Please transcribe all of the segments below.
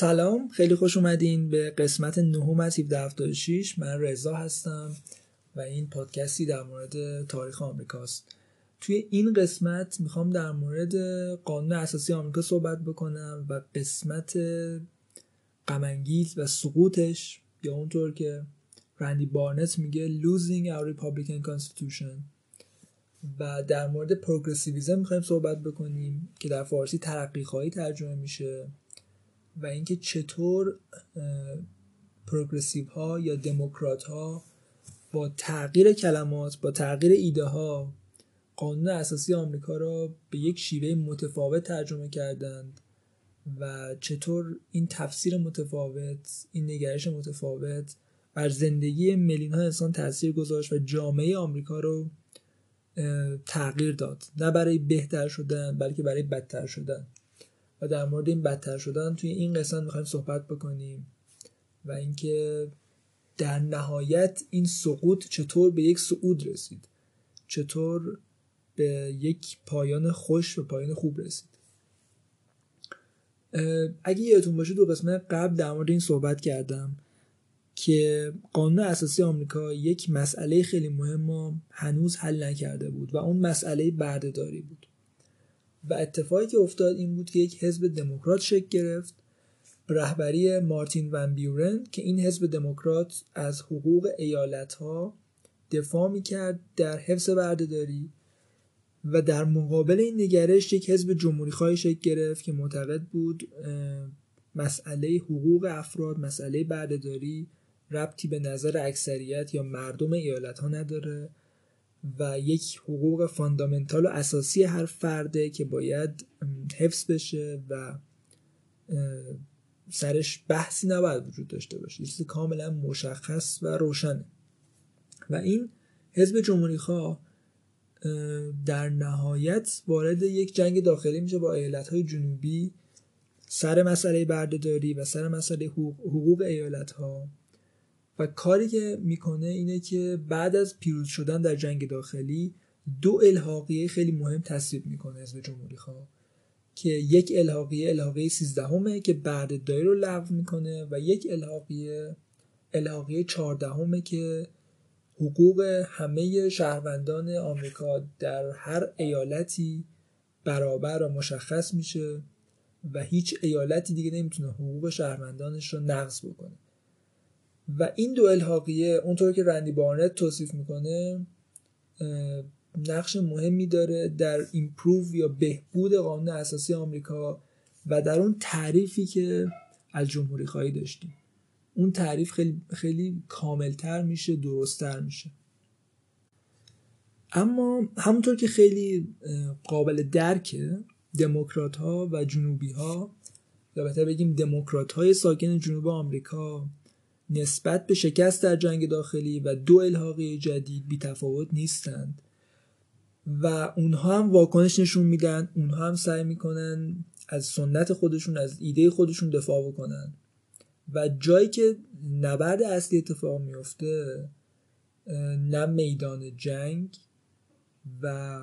سلام خیلی خوش اومدین به قسمت نهم از 1776 من رضا هستم و این پادکستی در مورد تاریخ آمریکاست. توی این قسمت می‌خوام در مورد قانون اساسی آمریکا صحبت بکنم و قسمت غمانگیز و سقوطش یا اونطور که رندی بارنت میگه losing our Republican Constitution. و در مورد پروگرسیویزم می‌خوایم صحبت بکنیم که در فارسی ترقی خواهی ترجمه میشه. و اینکه چطور پروگرسیو ها یا دموکرات ها با تغییر کلمات با تغییر ایده ها قانون اساسی آمریکا را به یک شیوه متفاوت ترجمه کردند و چطور این تفسیر متفاوت این نگرش متفاوت بر زندگی میلیون ها انسان تاثیر گذاشت و جامعه آمریکا رو تغییر داد. نه برای بهتر شدن بلکه برای بدتر شدن. و در مورد این بدتر شدن توی این قسمت می‌خوایم صحبت بکنیم و اینکه در نهایت این سقوط چطور به یک صعود رسید؟ چطور به یک پایان خوش و پایان خوب رسید؟ اگه یادتون باشه دو قسمت قبل در مورد این صحبت کردم که قانون اساسی آمریکا یک مسئله خیلی مهم هنوز حل نکرده بود و اون مسئله بردهداری بود. و اتفاقی که افتاد این بود که یک حزب دموکرات شکل گرفت رهبری مارتین ون بیورن که این حزب دموکرات از حقوق ایالت ها دفاع می‌کرد در حفظ بردهداری و در مقابل این نگرش یک حزب جمهوری خواهی شکل گرفت که معتقد بود مسئله حقوق افراد مسئله بردهداری ربطی به نظر اکثریت یا مردم ایالت ها نداره. و یک حقوق فاندامنتال و اساسی هر فرده که باید حفظ بشه و سرش بحثی نباید وجود داشته باشه. چیزی کاملا مشخص و روشنه. و این حزب جمهوری خواه در نهایت وارد یک جنگ داخلی میشه با ایالت های جنوبی سر مسئله بردهداری و سر مسئله حقوق ایالت ها و کاری که می‌کنه اینه که بعد از پیروز شدن در جنگ داخلی دو الحاقیه خیلی مهم تصویب می‌کنه حزب جمهوری خواه که یک الحاقیه الحاقیه 13 همه که بعد دایی رو لغو می‌کنه و یک الحاقیه الحاقیه 14 همه که حقوق همه شهروندان آمریکا در هر ایالتی برابر و مشخص میشه و هیچ ایالتی دیگه نمی‌تونه حقوق شهروندانش رو نقض بکنه. و این دو الحاقیه اونطور که رندی بارنت توصیف می‌کنه نقش مهمی داره در ایمپروو یا بهبود قانون اساسی آمریکا و در اون تعریفی که از جمهوری خواهی داشتیم. اون تعریف خیلی, خیلی کاملتر میشه درستتر میشه. اما همونطور که خیلی قابل درکه دموکرات ها و جنوبی ها یا بهتر بگیم دموکرات های ساکن جنوب آمریکا نسبت به شکست در جنگ داخلی و دو الحاقی جدید بی تفاوت نیستند. و اونها هم واکنش نشون میدن اونها هم سعی می‌کنن از سنت خودشون از ایده خودشون دفاع بکنن. و جایی که نبرد اصلی اتفاق میفته نه میدان جنگ و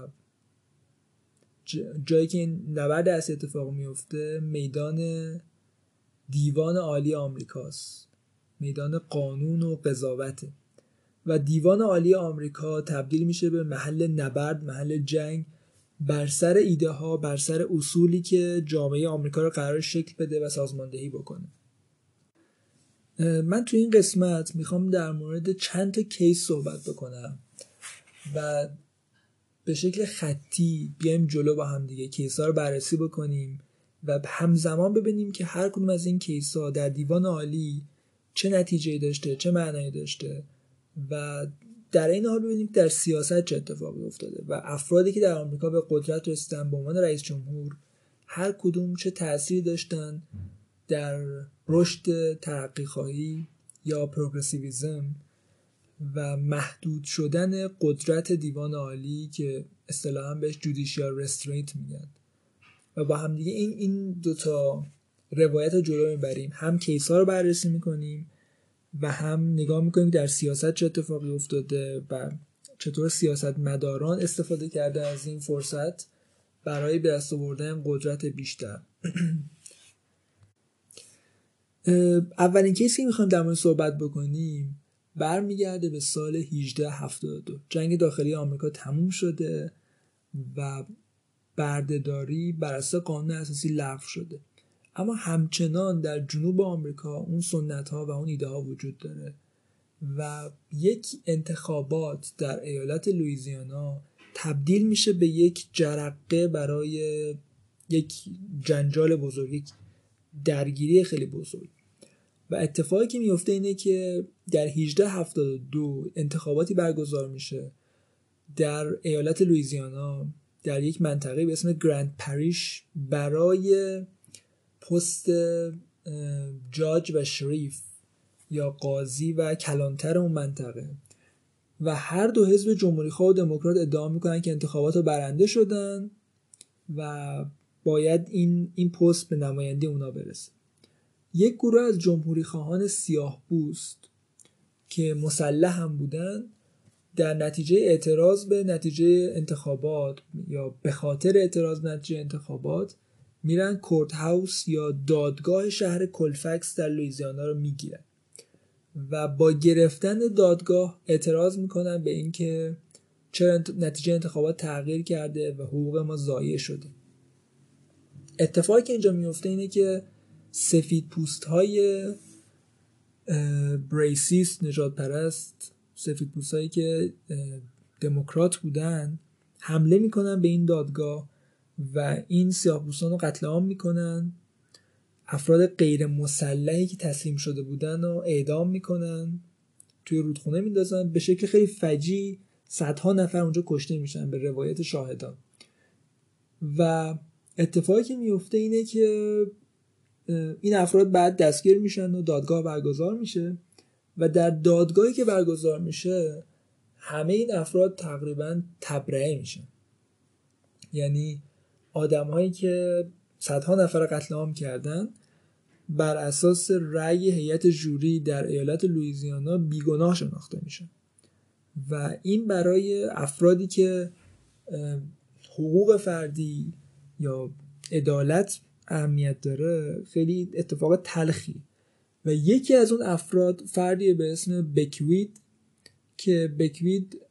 جایی که نبرد اصلی اتفاق میفته میدان دیوان عالی آمریکاست. میدان قانون و قضاوته و دیوان عالی آمریکا تبدیل میشه به محل نبرد محل جنگ بر سر ایده ها بر سر اصولی که جامعه آمریکا رو قرار شکل بده و سازماندهی بکنه. من تو این قسمت می‌خوام در مورد چند تا کیس صحبت بکنم و به شکل خطی بیایم جلو با هم دیگه کیس ها رو بررسی بکنیم و همزمان ببینیم که هر کدوم از این کیس ها در دیوان عالی چه نتیجه داشته چه معنایی داشته و در این حال ببینیم در سیاست چه اتفاقی افتاده و افرادی که در آمریکا به قدرت رسیدن به عنوان رئیس جمهور هر کدوم چه تأثیری داشتن در رشد ترقی خواهی یا پروگرسیویزم و محدود شدن قدرت دیوان عالی که اصطلاحا بهش جودیشیال رسترینت میگن. و با همدیگه این این دوتا روایت رو جلو می‌بریم. هم کیس ها رو بررسی می‌کنیم و هم نگاه می‌کنیم در سیاست چه اتفاقی افتاده و چطور سیاست مداران استفاده کرده از این فرصت برای به دست آوردن قدرت بیشتر. اولین کیسی که می‌خوایم در مورد صحبت بکنیم برمیگرده به سال 1872 جنگ داخلی آمریکا تموم شده و بردهداری بر اساس قانون اساسی لغو شده. اما همچنان در جنوب آمریکا اون سنت ها و اون ایده ها وجود داره و یک انتخابات در ایالت لویزیانا تبدیل میشه به یک جرقه برای یک جنجال بزرگ یک درگیری خیلی بزرگ. و اتفاقی که میفته اینه که در 1872 انتخاباتی برگزار میشه در ایالت لویزیانا در یک منطقه به اسم گرند پریش برای پست جاج و شریف یا قاضی و کلانتر اون منطقه. و هر دو حزب جمهوری خواه و دموکرات ادعا می‌کنن که انتخابات رو برنده شدن و باید این این پست به نماینده اونا برسه. یک گروه از جمهوری خواهان سیاه بوست که مسلح هم بودن در نتیجه اعتراض به نتیجه انتخابات یا به خاطر اعتراض به نتیجه انتخابات میرن کورت هاوس یا دادگاه شهر کلفکس در لویزیانا رو می‌گیرن. و با گرفتن دادگاه اعتراض می‌کنن به اینکه چرا نتیجه انتخابات تغییر کرده و حقوق ما ضایع شده. اتفاقی که اینجا میفته اینه که سفید پوست های بریسیست نجات پرست سفید پوست هایی که دموکرات بودن حمله می‌کنن به این دادگاه و این سیاه رو قتل عام می‌کنن. افراد غیر مسلحی که تسلیم شده بودن و اعدام می‌کنن. توی رودخونه میندازن. به شکل خیلی فجی صدها نفر اونجا کشته میشن به روایت شاهدان. و اتفاقی که میفته اینه که این افراد بعد دستگیر میشن و دادگاه برگزار میشه. و در دادگاهی که برگزار میشه همه این افراد تقریبا تبرئه میشن. یعنی آدمهایی که صدها نفر قتل عام کردن بر اساس رأی هیئت جوری در ایالت لویزیانا بیگناه شناخته میشن. و این برای افرادی که حقوق فردی یا عدالت اهمیت داره خیلی اتفاق تلخی. و یکی از اون افراد فردی به اسم بکوید که بکوید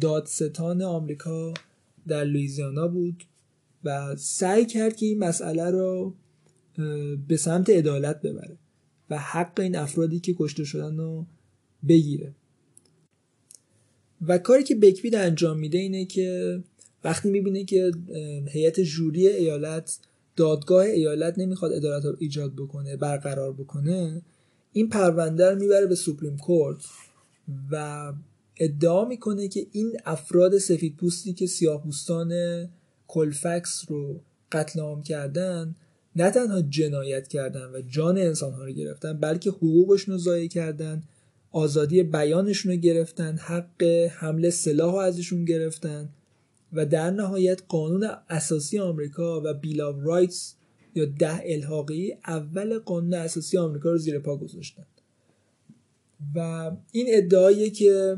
دادستان آمریکا در لویزیانا بود و سعی کرد که این مسئله رو به سمت عدالت ببره و حق این افرادی که کشته شدن رو بگیره. و کاری که بکوید انجام میده اینه که وقتی می‌بینه که هیئت جوری ایالت دادگاه ایالت نمی‌خواد عدالت رو ایجاد بکنه برقرار بکنه این پرونده رو می‌بره به سوپریم کورت و ادعا می‌کنه که این افراد سفید پوستی که سیاه پوستان کلفکس رو قتل عام کردن نه تنها جنایت کردن و جان انسان ها رو گرفتن بلکه حقوقشون رو ضایع کردن آزادی بیانشون رو گرفتن حق حمل سلاح رو ازشون گرفتن و در نهایت قانون اساسی آمریکا و Bill of Rights یا ده الحاقی اول قانون اساسی آمریکا رو زیر پا گذاشتن. و این ادعایی که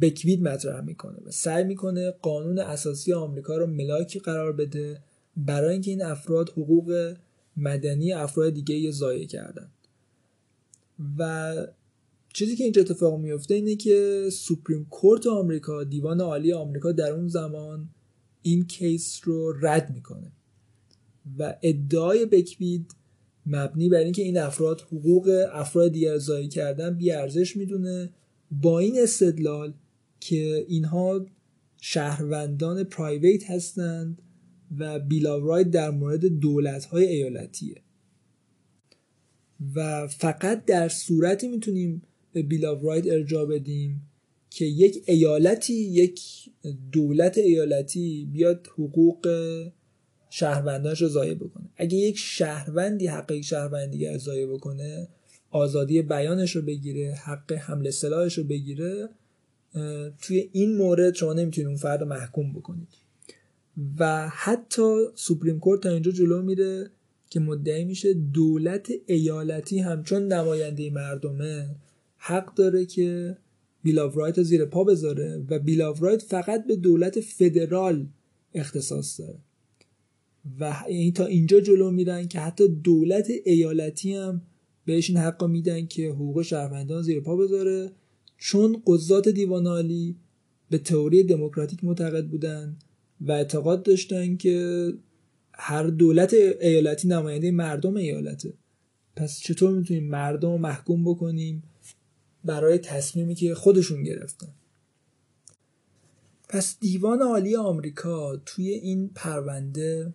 بکوید مطرح می‌کنه و سعی می‌کنه قانون اساسی آمریکا رو ملاکی قرار بده برای اینکه این افراد حقوق مدنی افراد دیگه ضایع کردن. و چیزی که اینجا اتفاق میفته اینه که سوپریم کورت آمریکا دیوان عالی آمریکا در اون زمان این کیس رو رد می‌کنه. و ادعای بکوید مبنی بر اینکه این افراد حقوق افراد دیگر ضایع کردن بی ارزش می‌دونه با این استدلال که اینها شهروندان پرایویت هستند و بیلاورایت در مورد دولت های ایالتیه. و فقط در صورتی می‌تونیم به بیل رایت ارجاع بدیم که یک ایالتی یک دولت ایالتی بیاد حقوق شهروندانش رو ضایع بکنه. اگه یک شهروندی حق یک رو ضایع بکنه آزادی بیانش رو بگیره حق حمل سلاحش رو بگیره توی این مورد شما نمی‌تونید اون فرد رو محکوم بکنید. و حتی Supreme Court تا اینجا جلو میره که مدعی میشه دولت ایالتی همچون نماینده مردمه حق داره که Bill of Right رو زیر پا بذاره و Bill of Right فقط به دولت فدرال اختصاص داره. و این تا اینجا جلو میرن که حتی دولت ایالتی هم بهش این حق میدن که حقوق شهروندان زیر پا بذاره. چون قضات دیوان عالی به تئوری دموکراتیک معتقد بودن و اعتقاد داشتن که هر دولت ایالتی نماینده مردم ایالته. پس چطور می‌تونیم مردم رو محکوم بکنیم برای تصمیمی که خودشون گرفتن؟ پس دیوان عالی آمریکا توی این پرونده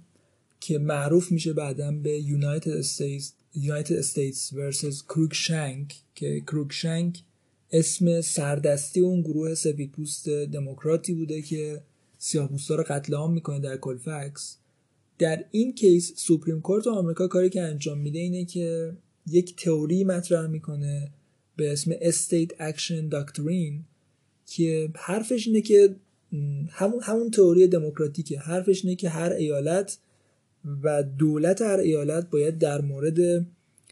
که معروف میشه بعدا به United States United States versus کروکشنک که کروکشنک اسم سردستی اون گروه سفیدپوست دموکراتی بوده که سیاه‌پوستا رو قتل عام می‌کنه در کلفکس در این case Supreme Court آمریکا کاری که انجام میده اینه که یک تئوری مطرح می‌کنه به اسم State Action Doctrine که حرفش اینه که همون همون تئوری دموکراتیکه. حرفش اینه که هر ایالت و دولت هر ایالت باید در مورد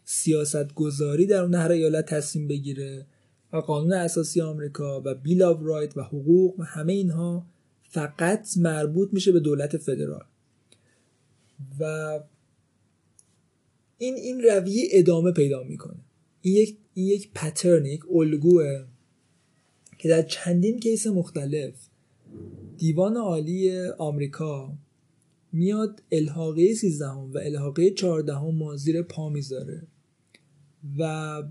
سیاست گذاری در اون هر ایالت تصمیم بگیره و قانون اساسی آمریکا و بیل آف رایت و حقوق و همه اینها فقط مربوط میشه به دولت فدرال. و این این رویه ادامه پیدا می‌کنه. این یک این یک پترن یک الگوه که در چندین کیس مختلف دیوان عالی آمریکا میاد الحاقه 13 و الحاقه 14 ما زیر پا می‌ذاره. و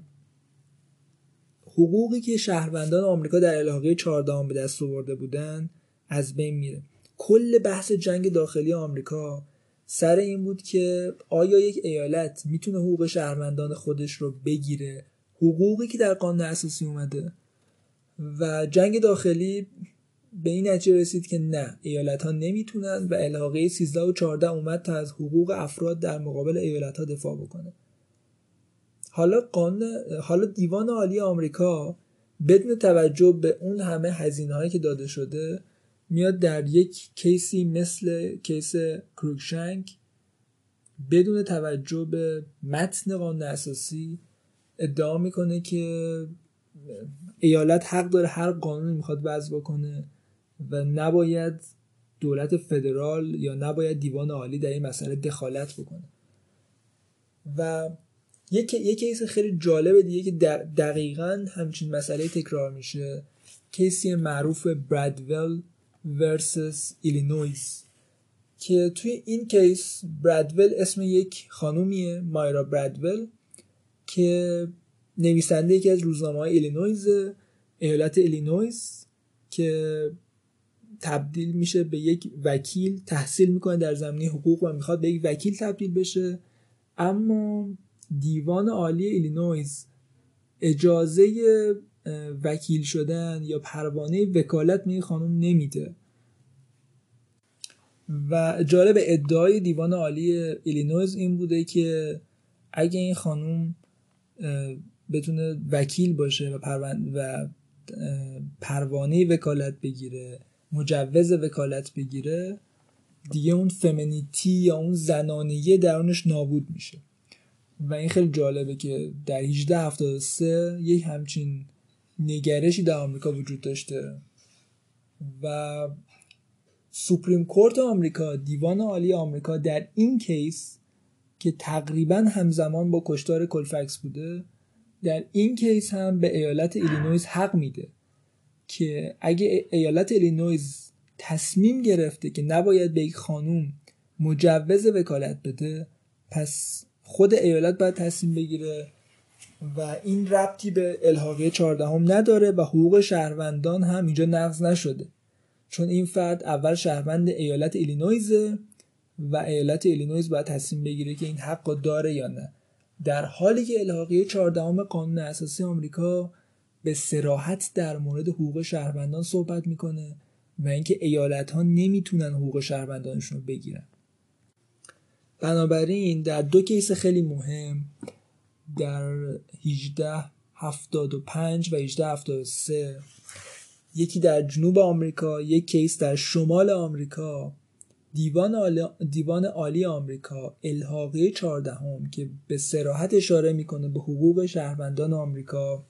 حقوقی که شهروندان آمریکا در الحاقه 14 به دست آورده بودن از بین میره. کل بحث جنگ داخلی آمریکا سر این بود که آیا یک ایالت می‌تونه حقوق شهروندان خودش رو بگیره؟ حقوقی که در قانون اساسی اومده. و جنگ داخلی به این نتیجه رسید که نه ایالت ها نمی‌تونن و الحاقه 13 و 14 اومد تا از حقوق افراد در مقابل ایالت ها دفاع بکنه. حالا قانون حالا دیوان عالی آمریکا بدون توجه به اون همه هزینه هایی که داده شده میاد در یک case ی مثل case کروکشنک بدون توجه به متن قانون اساسی ادعا می‌کنه که ایالت حق داره هر قانونی می‌خواد وضع بکنه. و نباید دولت فدرال یا نباید دیوان عالی در این مسئله دخالت بکنه. و یک یک case خیلی جالب دیگه که دقیقا همچین مسئله تکرار میشه. case ی معروف برادول versus ایلینویس که توی این case برادول اسم یک خانومیه مایرا برادول که نویسنده یکی از روزنامه های ایلینویز ایالت ایلینویز که تبدیل میشه به یک وکیل تحصیل می‌کنه در زمینه حقوق و می‌خواد به یک وکیل تبدیل بشه. اما دیوان عالی ایلینویز اجازه وکیل شدن یا پروانه وکالت به این خانم نمیده. و جالب ادعای دیوان عالی ایلینویز این بوده که اگه این خانم بتونه وکیل باشه و پروانه وکالت بگیره مجوز وکالت بگیره دیگه اون femininity یا اون زنانیه درونش نابود میشه. و این خیلی جالبه که در 1873 یک همچین نگرشی در آمریکا وجود داشته. و Supreme Court آمریکا دیوان عالی آمریکا در این case که تقریبا همزمان با کشتار کولفکس بوده در این case هم به ایالت ایلینویز حق میده. که اگه ایالت ایلینویز تصمیم گرفته که نباید به یک خانوم مجوز وکالت بده پس خود ایالت باید تصمیم بگیره و این ربطی به الحاقه 14 هم نداره و حقوق شهروندان هم اینجا نقض نشده. چون این فرد اول شهروند ایالت ایلینویزه و ایالت ایلینویز باید تصمیم بگیره که این حق داره یا نه. در حالی که الحاقه 14 قانون اساسی آمریکا به صراحت در مورد حقوق شهروندان صحبت می‌کنه و اینکه ایالت ها نمی‌تونن حقوق شهروندانشون رو بگیرن. بنابراین در دو کیس خیلی مهم در 1875 و 1873 یکی در جنوب آمریکا یک کیس در شمال آمریکا دیوان عالی, دیوان عالی آمریکا الحاقه 14 هم که به سراحت اشاره می‌کنه به حقوق شهروندان آمریکا.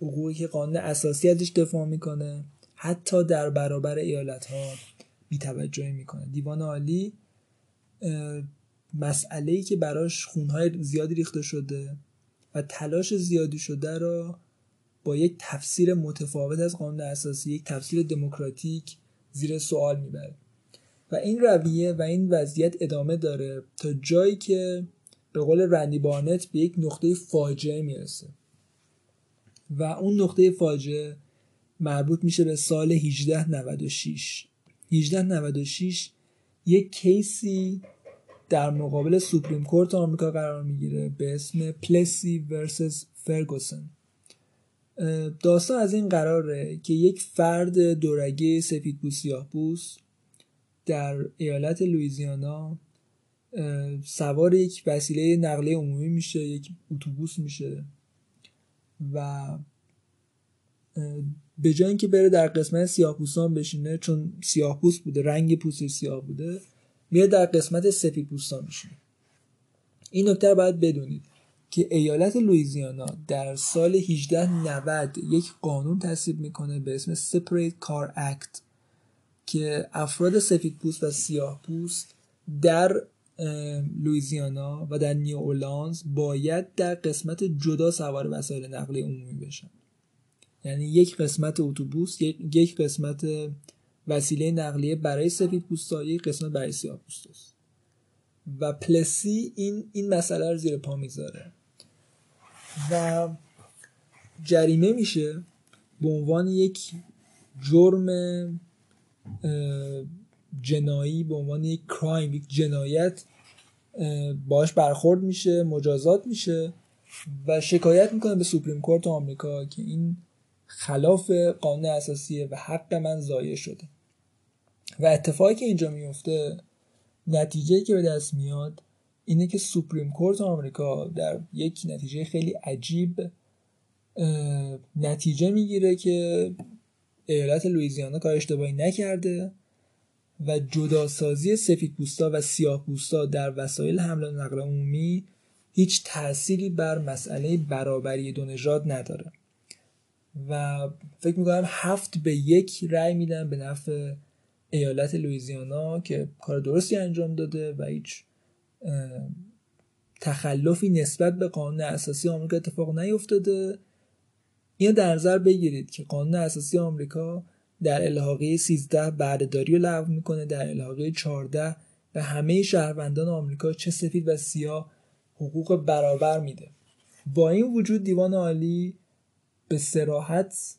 حقوقی که قانون اساسی ازش دفاع می‌کنه حتی در برابر ایالت ها بیتوجهی می‌کنه. دیوان عالی مسئله ای که براش خونهای زیادی ریخته شده و تلاش زیادی شده را با یک تفسیر متفاوت از قانون اساسی یک تفسیر دموکراتیک زیر سوال می‌بره. و این رویه و این وضعیت ادامه داره تا جایی که به قول رندی بارنت به یک نقطه فاجعه می‌رسه. و اون نقطه فاجعه مربوط میشه به سال 1896 1896 یک کیسی در مقابل سوپریم کورت آمریکا قرار می‌گیره به اسم پلسی ورسس فرگوسن. داستان از این قراره که یک فرد دورگه سفید بوس سیاه بوس در ایالت لویزیانا سوار یک وسیله نقلیه عمومی میشه یک اتوبوس میشه. و به جای اینکه بره در قسمت سیاه پوستان بشینه چون سیاه پوست بوده رنگ پوستی سیاه بوده میره در قسمت سفید پوستان میشینه. این نکته باید بدونید که ایالت لویزیانا در سال 1890 یک قانون تصویب می‌کنه به اسم Separate Car Act که افراد سفید پوست و سیاه پوست در لویزیانا و در نیو اورلانز باید در قسمت جدا سوار وسایل نقلیه عمومی بشن. یعنی یک قسمت اتوبوس یک قسمت وسیله نقلیه برای سفید پوستا یک قسمت برای سیاه پوستاست و پلسی این این مسئله رو زیر پا می‌ذاره. و جریمه میشه به عنوان یک جرم جنایی به عنوان یک کرایم یک جنایت باش برخورد میشه مجازات میشه و شکایت می‌کنه به سوپریم کورت آمریکا که این خلاف قانون اساسیه و حق من ضایع شده. و اتفاقی که اینجا میفته نتیجه که به دست میاد اینه که سوپریم کورت آمریکا در یک نتیجه خیلی عجیب نتیجه می‌گیره که ایالت لویزیانا کار اشتباهی نکرده. و جداسازی سفید پوستا و سیاه پوستا در وسایل حمل و نقل عمومی هیچ تأثیری بر مسئله برابری دو نژاد نداره. و فکر می‌کنم هفت به یک رأی میدن به نفع ایالت لویزیانا که کار درستی انجام داده و هیچ تخلفی نسبت به قانون اساسی آمریکا اتفاق نیفتاده. اینو در نظر بگیرید که قانون اساسی آمریکا در الحاقه 13 بردهداری رو لغو می‌کنه در الحاقه 14 به همه شهروندان آمریکا چه سفید و سیاه حقوق برابر میده. با این وجود دیوان عالی به سراحت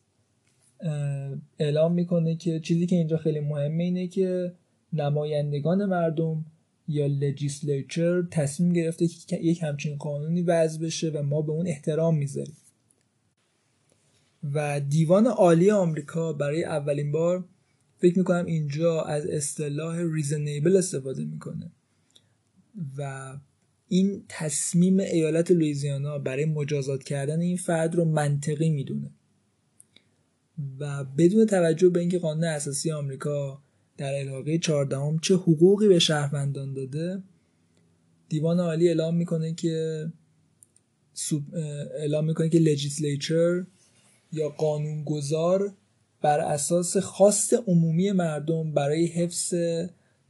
اعلام می‌کنه که چیزی که اینجا خیلی مهمه اینه که نمایندگان مردم یا legislature تصمیم گرفته که یک همچین قانونی وضع بشه و ما به اون احترام می‌ذاریم. و دیوان عالی آمریکا برای اولین بار فکر می‌کنم اینجا از اصطلاح reasonable استفاده می‌کنه. و این تصمیم ایالت لویزیانا برای مجازات کردن این فرد رو منطقی می‌دونه. و بدون توجه به اینکه قانون اساسی آمریکا در الحاقه 14 چه حقوقی به شهروندان داده دیوان عالی اعلام می‌کنه که اعلام می‌کنه که لجیسلیچر یا قانونگذار بر اساس خواست عمومی مردم برای حفظ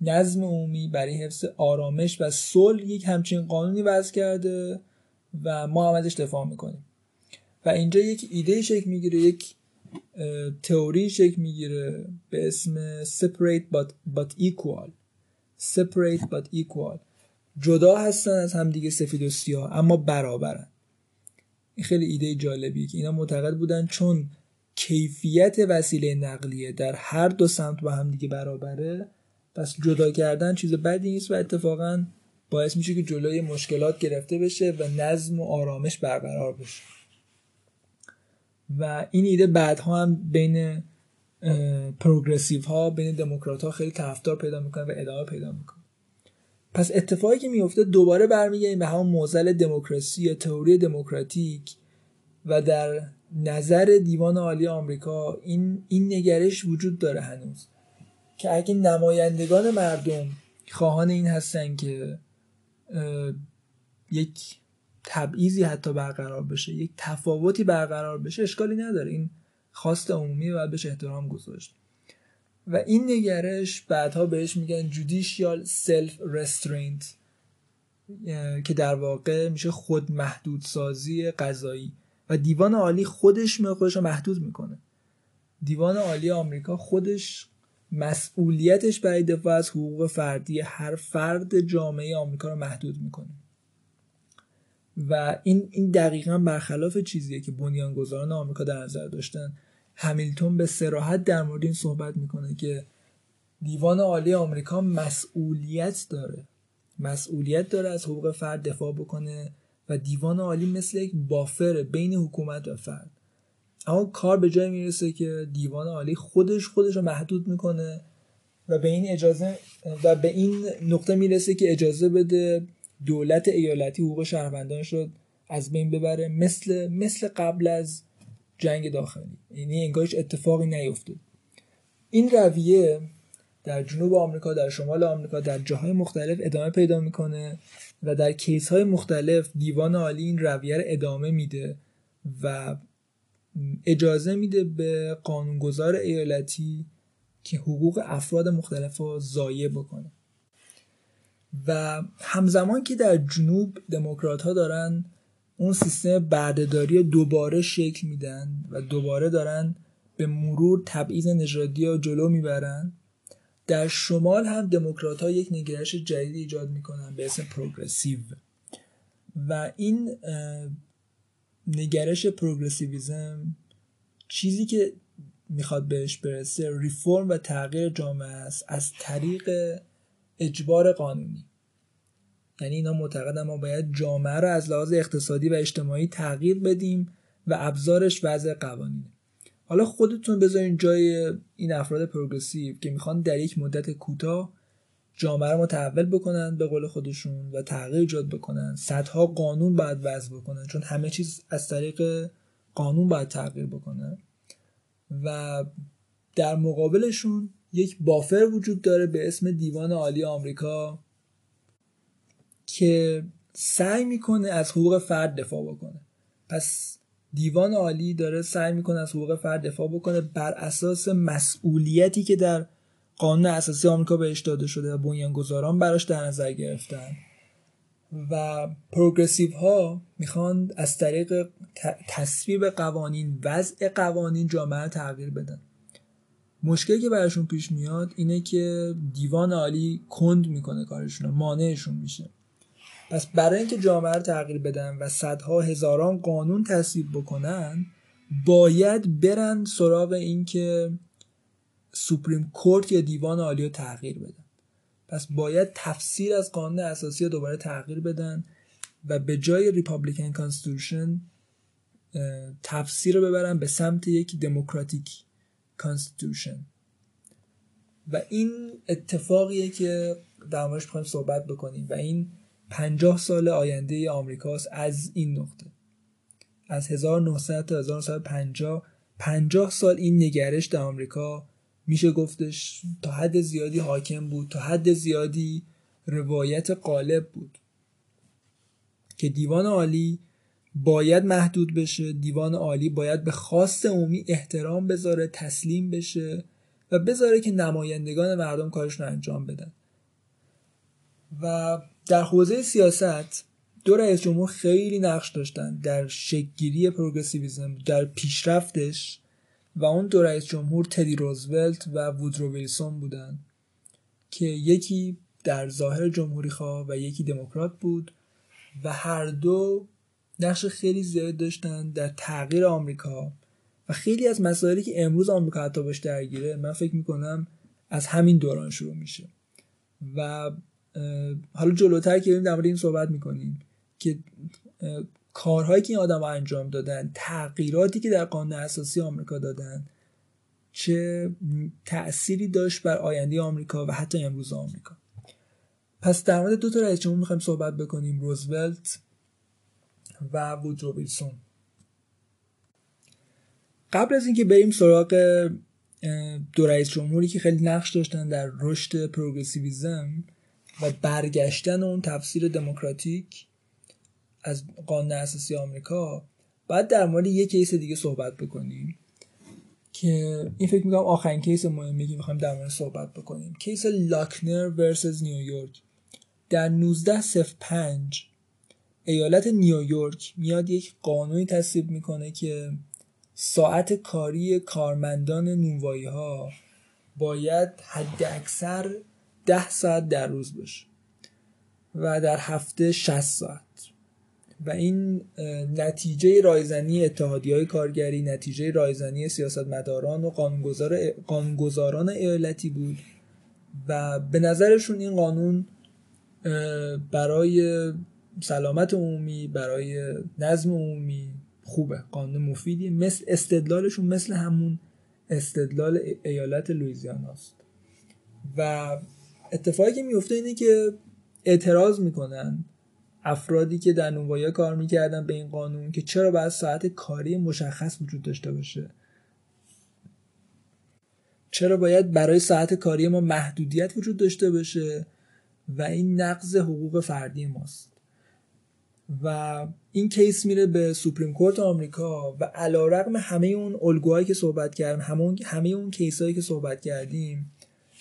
نظم عمومی برای حفظ آرامش و صلح یک همچین قانونی وضع کرده و ما هم ازش دفاع می‌کنیم. و اینجا یک ایده شکل می‌گیره یک تئوری شکل می‌گیره به اسم separate but, but equal. separate but equal. جدا هستن از همدیگه سفید و سیاه اما برابرن. این خیلی ایده جالبیه که اینا معتقد بودن چون کیفیت وسیله نقلیه در هر دو سمت با هم دیگه برابره پس جدا کردن چیز بدی نیست و اتفاقا باعث میشه که جلوی مشکلات گرفته بشه و نظم و آرامش برقرار بشه. و این ایده بعدها هم بین پروگرسیو ها بین دموکرات ها خیلی طرفدار پیدا می‌کنه و ادامه پیدا می‌کنه. پس اتفاقی که میفته دوباره برمیگردیم به همون موزل دموکراسی یا تئوری دموکراتیک و در نظر دیوان عالی آمریکا این این نگرش وجود داره هنوز. که اگه نمایندگان مردم خواهان این هستن که یک تبعیضی حتی برقرار بشه یک تفاوتی برقرار بشه اشکالی نداره. این خواست عمومی و بهش احترام گذاشت. و این نگرش بعدها بهش میگن جودیشیال سلف رسترینت که در واقع میشه خود محدود سازی قضایی. و دیوان عالی خودش خودش رو محدود می‌کنه. دیوان عالی آمریکا خودش مسئولیتش برای دفاع از حقوق فردی هر فرد جامعه آمریکا رو محدود می‌کنه. و این این دقیقا برخلاف چیزیه که بنیانگذاران آمریکا در نظر داشتن. همیلتون به سراحت در مورد این صحبت می‌کنه که دیوان عالی آمریکا مسئولیت داره. مسئولیت داره از حقوق فرد دفاع بکنه و دیوان عالی مثل یک بافر بین حکومت و فرد. اما کار به جای می‌رسه که دیوان عالی خودش خودش رو محدود می‌کنه و به این اجازه و به این نقطه می‌رسه که اجازه بده دولت ایالتی حقوق شهروندانش رو از بین ببره. مثل مثل قبل از جنگ داخلی. یعنی انگارش اتفاقی نیفتاد این رویه در جنوب آمریکا در شمال آمریکا در جاهای مختلف ادامه پیدا می‌کنه و در کیس های مختلف دیوان عالی این رویه رو ادامه میده و اجازه میده به قانونگذار ایالتی که حقوق افراد مختلف رو ضایع بکنه. و همزمان که در جنوب دموکرات ها دارن اون سیستم بردهداری دوباره شکل میدن و دوباره دارن به مرور تبعیض نژادی رو جلو می‌برن. در شمال هم دموکرات ها یک نگرش جدید ایجاد می‌کنن به اسم پروگرسیو. و این نگرش پروگرسیویزم چیزی که می‌خواد بهش برسه ریفرم و تغییر جامعه است از طریق اجبار قانونی. یعنی اینا معتقدن ما باید جامعه رو از لحاظ اقتصادی و اجتماعی تغییر بدیم و ابزارش وضع قوانینه. حالا خودتون بذارین جای این افراد پروگرسیو که می‌خوان در یک مدت کوتاه جامعه رو متحول بکنن به قول خودشون و تغییر ایجاد بکنن. صدها قانون باید وضع بکنن چون همه چیز از طریق قانون باید تغییر بکنه. و در مقابلشون یک بافر وجود داره به اسم دیوان عالی آمریکا که سعی می‌کنه از حقوق فرد دفاع بکنه. پس دیوان عالی داره سعی می‌کنه از حقوق فرد دفاع بکنه بر اساس مسئولیتی که در قانون اساسی آمریکا بهش داده شده و بنیانگذاران براش در نظر گرفتن. و پروگرسیو ها می‌خوان از طریق تصویب قوانین وضع قوانین جامعه تغییر بدن. مشکلی که براشون پیش میاد اینه که دیوان عالی کند می‌کنه کارشون مانعشون میشه. پس برای اینکه جامعه رو تغییر بدن و صدها هزاران قانون تصویب بکنن باید برن سراغ اینکه سوپریم کورت یا دیوان عالی رو تغییر بدن. پس باید تفسیر از قانون اساسی رو دوباره تغییر بدن و به جای republican constitution تفسیر رو ببرن به سمت یک democratic constitution و این اتفاقیه که در موردش می‌خوایم صحبت بکنیم و این پنجاه سال آینده آمریکاست از این نقطه. از 1900 تا 1950 50 سال این نگرش در آمریکا میشه گفتش تا حد زیادی حاکم بود تا حد زیادی روایت قالب بود. که دیوان عالی باید محدود بشه دیوان عالی باید به خواست عمومی احترام بذاره تسلیم بشه و بذاره که نمایندگان مردم کارشون انجام بدن. و در حوزه سیاست دو رئیس جمهور خیلی نقش داشتن در شکلگیری پروگرسیویزم در پیشرفتش و اون دو رئیس جمهور تدی روزولت و وودرو ویلسون بودن که یکی در ظاهر جمهوری خواه و یکی دموکرات بود و هر دو نقش خیلی زیاد داشتن در تغییر آمریکا و خیلی از مسائلی که امروز آمریکا حتی باش درگیره من فکر می‌کنم از همین دوران شروع میشه. و حالا جلوتر که در این صحبت می‌کنیم که کارهایی که این آدم انجام دادن تغییراتی که در قانون اساسی آمریکا دادن چه تأثیری داشت بر آینده آمریکا و حتی امروز آمریکا؟ پس در مورد دو تا رئیس جمهور می‌خوایم صحبت بکنیم روزولت و وودرو ویلسون. قبل از اینکه بریم سراغ دو رئیس جمهوری که خیلی نقش داشتن در رشد پروگرسیویزم و برگشتن اون تفسیر دموکراتیک از قانون اساسی آمریکا باید در مورد یک case دیگه صحبت بکنیم که این فکر می‌کنم آخرین case مهمی که می‌خوایم در مورد صحبت بکنیم. case لاکنر versus نیویورک در 1905 ایالت نیویورک میاد یک قانونی تصویب می‌کنه که ساعت کاری کارمندان نونوایی ها باید حداکثر ده ساعت در روز باشه و در هفته 60 ساعت. و این نتیجه رایزنی اتحادی های کارگری نتیجه رایزنی سیاستمداران و قانونگذار قانونگذاران ایالتی بود و به نظرشون این قانون برای سلامت عمومی برای نظم عمومی خوبه قانون مفیدی مثل استدلالشون مثل همون استدلال ایالت لویزیانا است و اتفاقی که میفته اینه که اعتراض می‌کنن افرادی که در نونوایی کار می‌کردن به این قانون که چرا باید ساعت کاری مشخص وجود داشته باشه. چرا باید برای ساعت کاری ما محدودیت وجود داشته باشه و این نقض حقوق فردی ماست. و این case میره به Supreme Court آمریکا و علی رغم همه اون الگوهایی که صحبت کردیم همه, همه اون case هایی که صحبت کردیم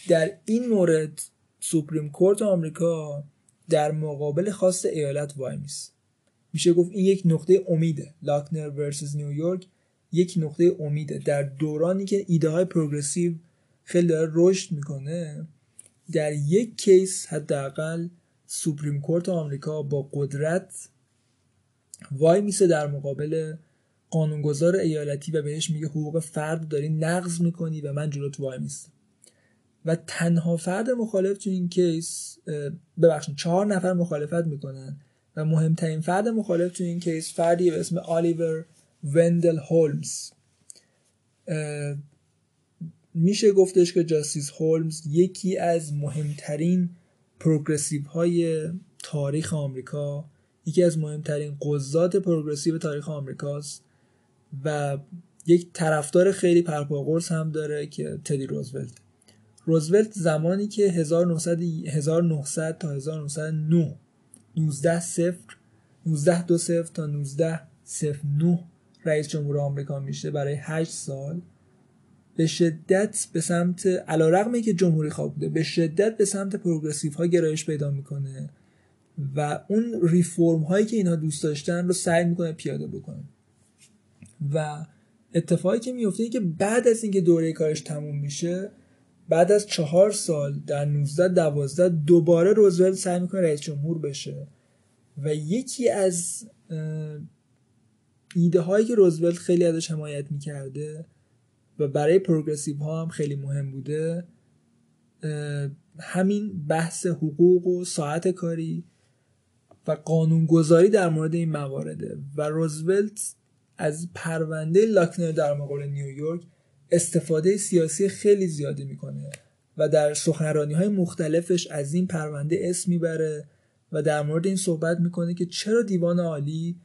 در این مورد Supreme Court آمریکا در مقابل خواست ایالت وایمیسه میشه گفت این یک نقطه امیده. لاکنر versus نیویورک یک نقطه امیده. در دورانی که ایده های progressive خیلی داره رشد می‌کنه در یک case حداقل Supreme Court آمریکا با قدرت وایمیسه در مقابل قانونگذار ایالتی و بهش میگه حقوق فرد داری نقض می‌کنی و من جلوت وایمیستم و تنها فرد مخالف تو این case ببخشید چهار نفر مخالفت می‌کنن و مهمترین فرد مخالف تو این case فردی به اسم الیور وندل هولمز. میشه گفتش که Justice هولمز یکی از مهمترین progressive های تاریخ آمریکا یکی از مهمترین قضات progressive تاریخ آمریکاست و یک طرفدار خیلی پرپاقرص هم داره که تدی روزولت. روزولت زمانی که 1900, 1900 تا 1909 19 صفر 19 دو صفر تا 19 صفر 9 رئیس جمهور آمریکا میشه برای 8 سال. به شدت به سمت علا رقمی که جمهوری خواه بوده به شدت به سمت پروگرسیو ها گرایش پیدا می‌کنه و اون ریفورم هایی که اینها دوست داشتن رو سعی می‌کنه پیاده بکنه. و اتفاقی که میفته که بعد از اینکه دوره کارش تموم میشه بعد از چهار سال در 19 دوازده دوباره روزولت سعی می‌کنه رئیس جمهور بشه و یکی از ایده هایی که روزولت خیلی ازش حمایت می‌کرده و برای پروگرسیو ها هم خیلی مهم بوده همین بحث حقوق و ساعت کاری و قانونگذاری در مورد این موارده و روزولت از پرونده لاکنر در مقابل نیویورک استفاده سیاسی خیلی زیادی می‌کنه و در سخنرانی های مختلفش از این پرونده اسم می‌بره و در مورد این صحبت می‌کنه که چرا دیوان عالی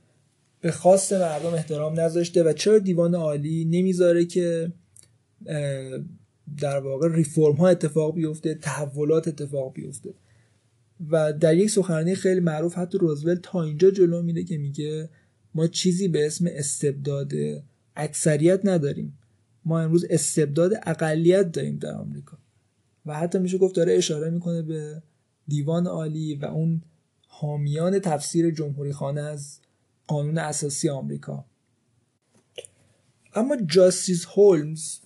به خواست مردم احترام نذاشته و چرا دیوان عالی نمی‌ذاره که در واقع ریفرم ها اتفاق بیفته تحولات اتفاق بیفته. و در یک سخنرانی خیلی معروف حتی روزولت تا اینجا جلو میده که میگه ما چیزی به اسم استبداد اکثریت نداریم. ما امروز استبداد اقلیت داریم در آمریکا. و حتی میشه گفت داره اشاره می‌کنه به دیوان عالی و اون حامیان تفسیر جمهوری خانه از قانون اساسی آمریکا. اما جاستیس هولمز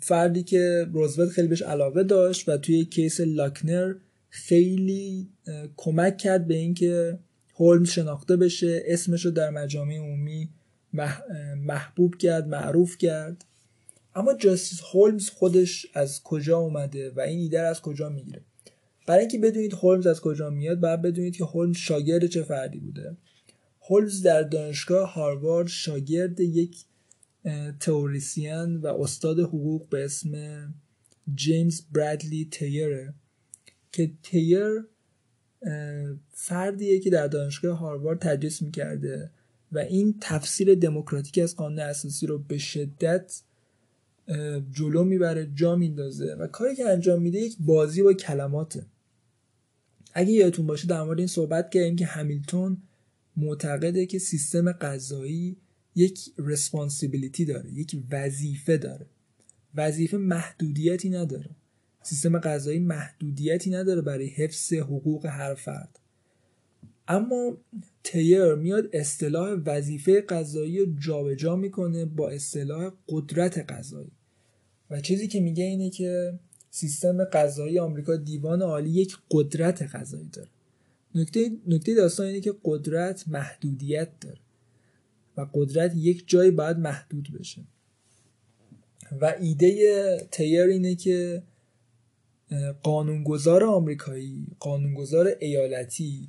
فردی که روزولت خیلی بهش علاقه داشت و توی کیس لاکنر خیلی کمک کرد به اینکه هولمز شناخته بشه اسمش رو در مجامع عمومی محبوب کرد معروف کرد. اما جاستیس هولمز خودش از کجا اومده و این ایده از کجا می‌گیره؟ برای اینکه بدونید هولمز از کجا میاد باید بدونید که هولمز شاگرد چه فردی بوده. هولمز در دانشگاه هاروارد شاگرد یک تئوریسین و استاد حقوق به اسم جیمز برادلی تیره که تیر فردیه که در دانشگاه هاروارد تدریس می‌کرده و این تفسیر دموکراتیک از قانون اساسی رو به شدت جلو می‌بره جا میندازه و کاری که انجام میده یک بازی با کلماته. اگه یادتون باشه در مورد این صحبت کردیم که همیلتون معتقده که سیستم قضایی یک responsibility داره یک وظیفه داره. وظیفه محدودیتی نداره. سیستم قضایی محدودیتی نداره برای حفظ حقوق هر فرد. اما تیر میاد اصطلاح وظیفه قضایی رو جابجا می‌کنه با اصطلاح قدرت قضایی. و چیزی که میگه اینه که سیستم قضایی آمریکا دیوان عالی یک قدرت قضایی داره. نکته نکته داستان اینه که قدرت محدودیت داره و قدرت یک جایی باید محدود بشه. و ایده تیر اینه که قانونگذار آمریکایی قانونگذار ایالتی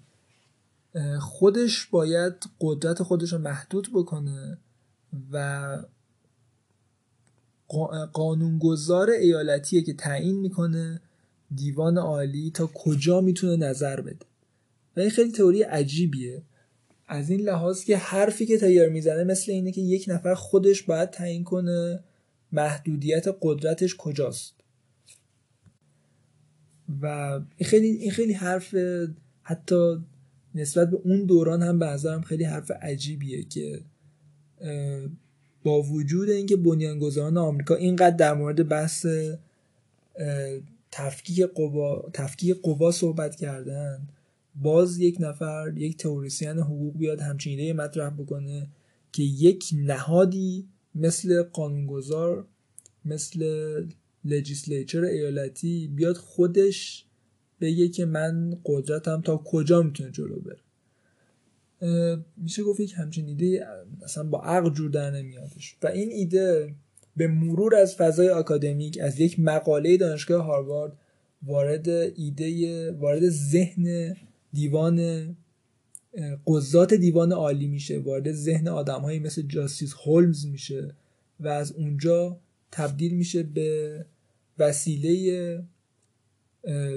خودش باید قدرت خودش رو محدود بکنه و قانونگذار ایالتیه که تعیین می‌کنه دیوان عالی تا کجا می‌تونه نظر بده. و این خیلی تئوری عجیبیه. از این لحاظ که حرفی که تایر می‌زنه مثل اینه که یک نفر خودش باید تعیین کنه محدودیت قدرتش کجاست. و این خیلی این خیلی حرف حتی نسبت به اون دوران هم به نظرم خیلی حرف عجیبیه که با وجود اینکه بنیانگذاران آمریکا اینقدر در مورد بحث تفکیک قوا تفکیک قوا صحبت کردن باز یک نفر یک تئوریسین حقوق بیاد همچین ایده مطرح بکنه که یک نهادی مثل قانونگذار مثل لجیسلیچر ایالتی بیاد خودش بگه که من قدرتم تا کجا می‌تونه جلو بره. میشه گفت یک همچین ایده اصلا با عقل جور در نمیادش. و این ایده به مرور از فضای آکادمیک از یک مقاله دانشگاه هاروارد وارد ایده وارد ذهن دیوان قضات دیوان عالی میشه وارد ذهن آدمهایی مثل جاستیس هولمز میشه و از اونجا تبدیل میشه به وسیله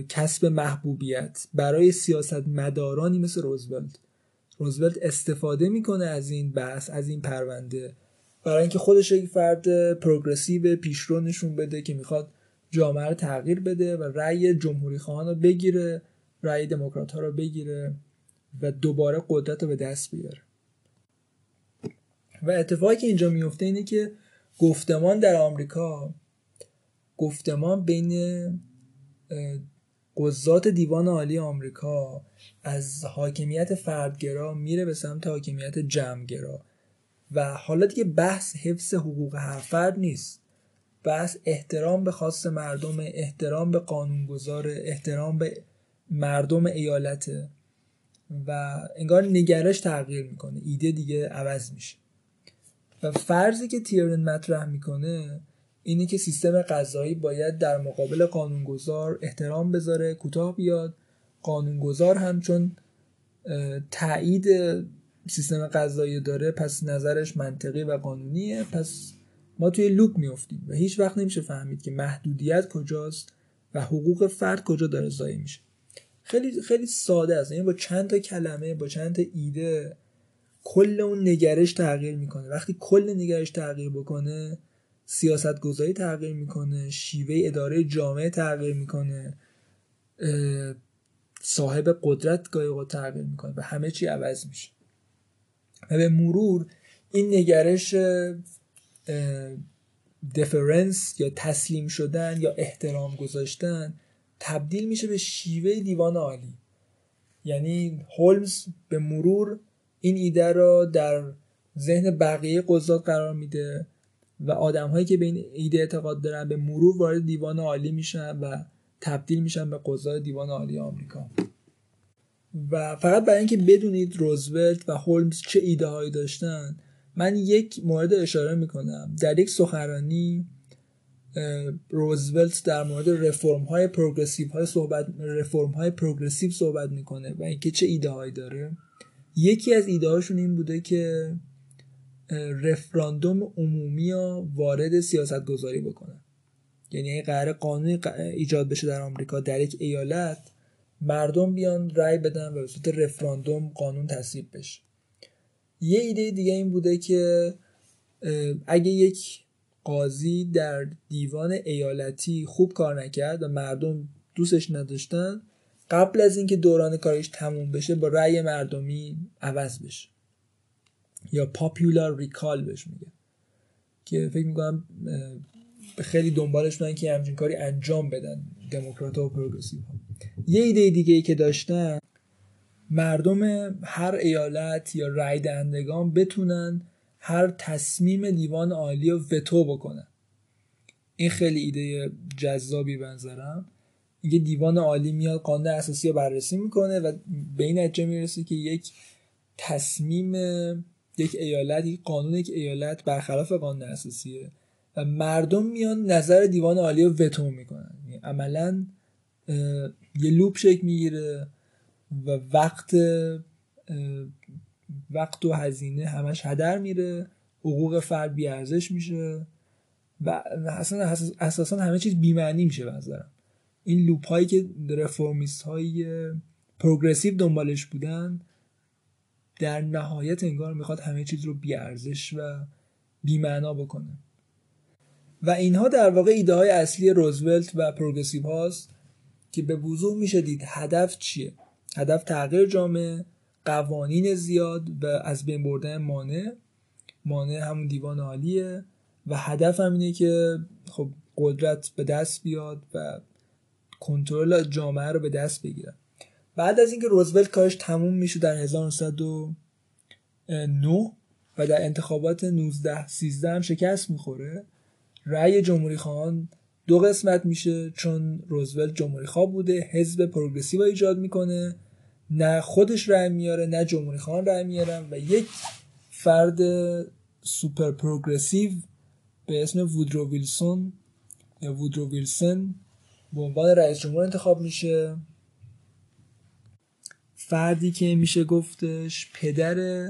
کسب محبوبیت برای سیاست مدارانی مثل روزولت. روزولت استفاده می‌کنه از این بحث از این پرونده برای اینکه خودش یک فرد پروگرسیو پیشرو نشون بده که می‌خواد جامعه رو تغییر بده و رأی جمهوری خواهان رو بگیره رأی دموکرات ها رو بگیره و دوباره قدرت رو به دست بیاره. و اتفاقی که اینجا میفته اینه که گفتمان در آمریکا گفتمان بین قضات دیوان عالی آمریکا از حاکمیت فردگرا میره به سمت حاکمیت جمعگرا. و حالا دیگه بحث حفظ حقوق هر فرد نیست. بحث احترام به خواست مردم احترام به قانونگذار احترام به مردم ایالته. و انگار نگرش تغییر می‌کنه. ایده دیگه عوض میشه. و فرضی که تیرن مطرح می‌کنه اینه که سیستم قضایی باید در مقابل قانونگذار احترام بذاره کوتاه بیاد. قانونگذار هم چون تایید سیستم قضایی داره پس نظرش منطقی و قانونیه. پس ما توی لوپ میافتیم و هیچ وقت نمیشه فهمید که محدودیت کجاست و حقوق فرد کجا داره ضایع میشه. خیلی خیلی ساده است. یعنی با چند تا کلمه با چند تا ایده کل اون نگرش تغییر می‌کنه. وقتی کل نگرش تغییر بکنه سیاست گذاری تغییر می‌کنه شیوه اداره جامعه تغییر می‌کنه صاحب قدرت گاهی تغییر می‌کنه و همه چی عوض میشه. و به مرور این نگرش دفرنس یا تسلیم شدن یا احترام گذاشتن تبدیل میشه به شیوه دیوان عالی. یعنی هولمز به مرور این ایده را در ذهن بقیه قضات قرار میده. و آدم هایی که به این ایده اعتقاد دارن به مرور وارد دیوان عالی میشن و تبدیل میشن به قضات دیوان عالی آمریکا. و فقط برای اینکه بدونید روزولت و هولمز چه ایده هایی داشتن من یک مورد اشاره می‌کنم. در یک سخنرانی روزولت در مورد رفرم های پروگرسیو های صحبت رفرم های پروگرسیو صحبت می‌کنه و اینکه چه ایده هایی داره. یکی از ایده هاشون این بوده که رفراندوم عمومی ها وارد سیاست گذاری بکنن. یعنی قرار قانون ایجاد بشه در آمریکا در یک ایالت مردم بیان رأی بدن و به صورت رفراندوم قانون تصویب بشه. یه ایده دیگه این بوده که اگه یک قاضی در دیوان ایالتی خوب کار نکرد و مردم دوستش نداشتن قبل از اینکه دوران کارش تموم بشه با رأی مردمی عوض بشه. یا پاپولار ریکال بهش میگه. که فکر می‌کنم خیلی دنبالش بودن که همچین کاری انجام بدن دموکرات و پروگرسیو ها. یه ایده دیگه ای که داشتن مردم هر ایالت یا رای دهندگان بتونن هر تصمیم دیوان عالی رو وتو بکنن. این خیلی ایده جذابی بنظرم اینکه دیوان عالی میاد قانون اساسی رو بررسی می‌کنه و به این نتیجه می‌رسه که یک تصمیم یک ایالت یک قانون یک ایالت برخلاف قانون اساسیه و مردم میان نظر دیوان عالی رو وتو می‌کنن. یعنی عملا یه لوپ شکل می‌گیره و وقت وقت و هزینه همش هدر میره حقوق فرد بیارزش میشه و اصلا اساسا همه چیز بیمعنی میشه بنظرم این لوپ هایی که رفرمیست های پروگرسیو دنبالش بودن در نهایت انگار می‌خواد همه چیز رو بیارزش و بیمعنا بکنه. و اینها در واقع ایده های اصلی روزولت و پروگرسیو هاست که به وضوح میشه دید هدف چیه. هدف تغییر جامعه قوانین زیاد و از بین بردن مانع. مانع همون دیوان عالیه و هدف هم اینه که خب قدرت به دست بیاد و کنترل جامعه رو به دست بگیره. بعد از اینکه روزولت کارش تموم میشه در 1909 و در انتخابات 19 13 هم شکست می‌خوره رأی جمهوری خواهان دو قسمت میشه چون روزولت جمهوری خواه بوده حزب پروگرسیو ایجاد می‌کنه. نه خودش رأی میاره نه جمهوری خواهان رأی میارن و یک فرد سوپر پروگرسیو به اسم وودرو ویلسون یا وودرو ویلسون به عنوان رئیس جمهور انتخاب میشه. فردی که میشه گفتش پدر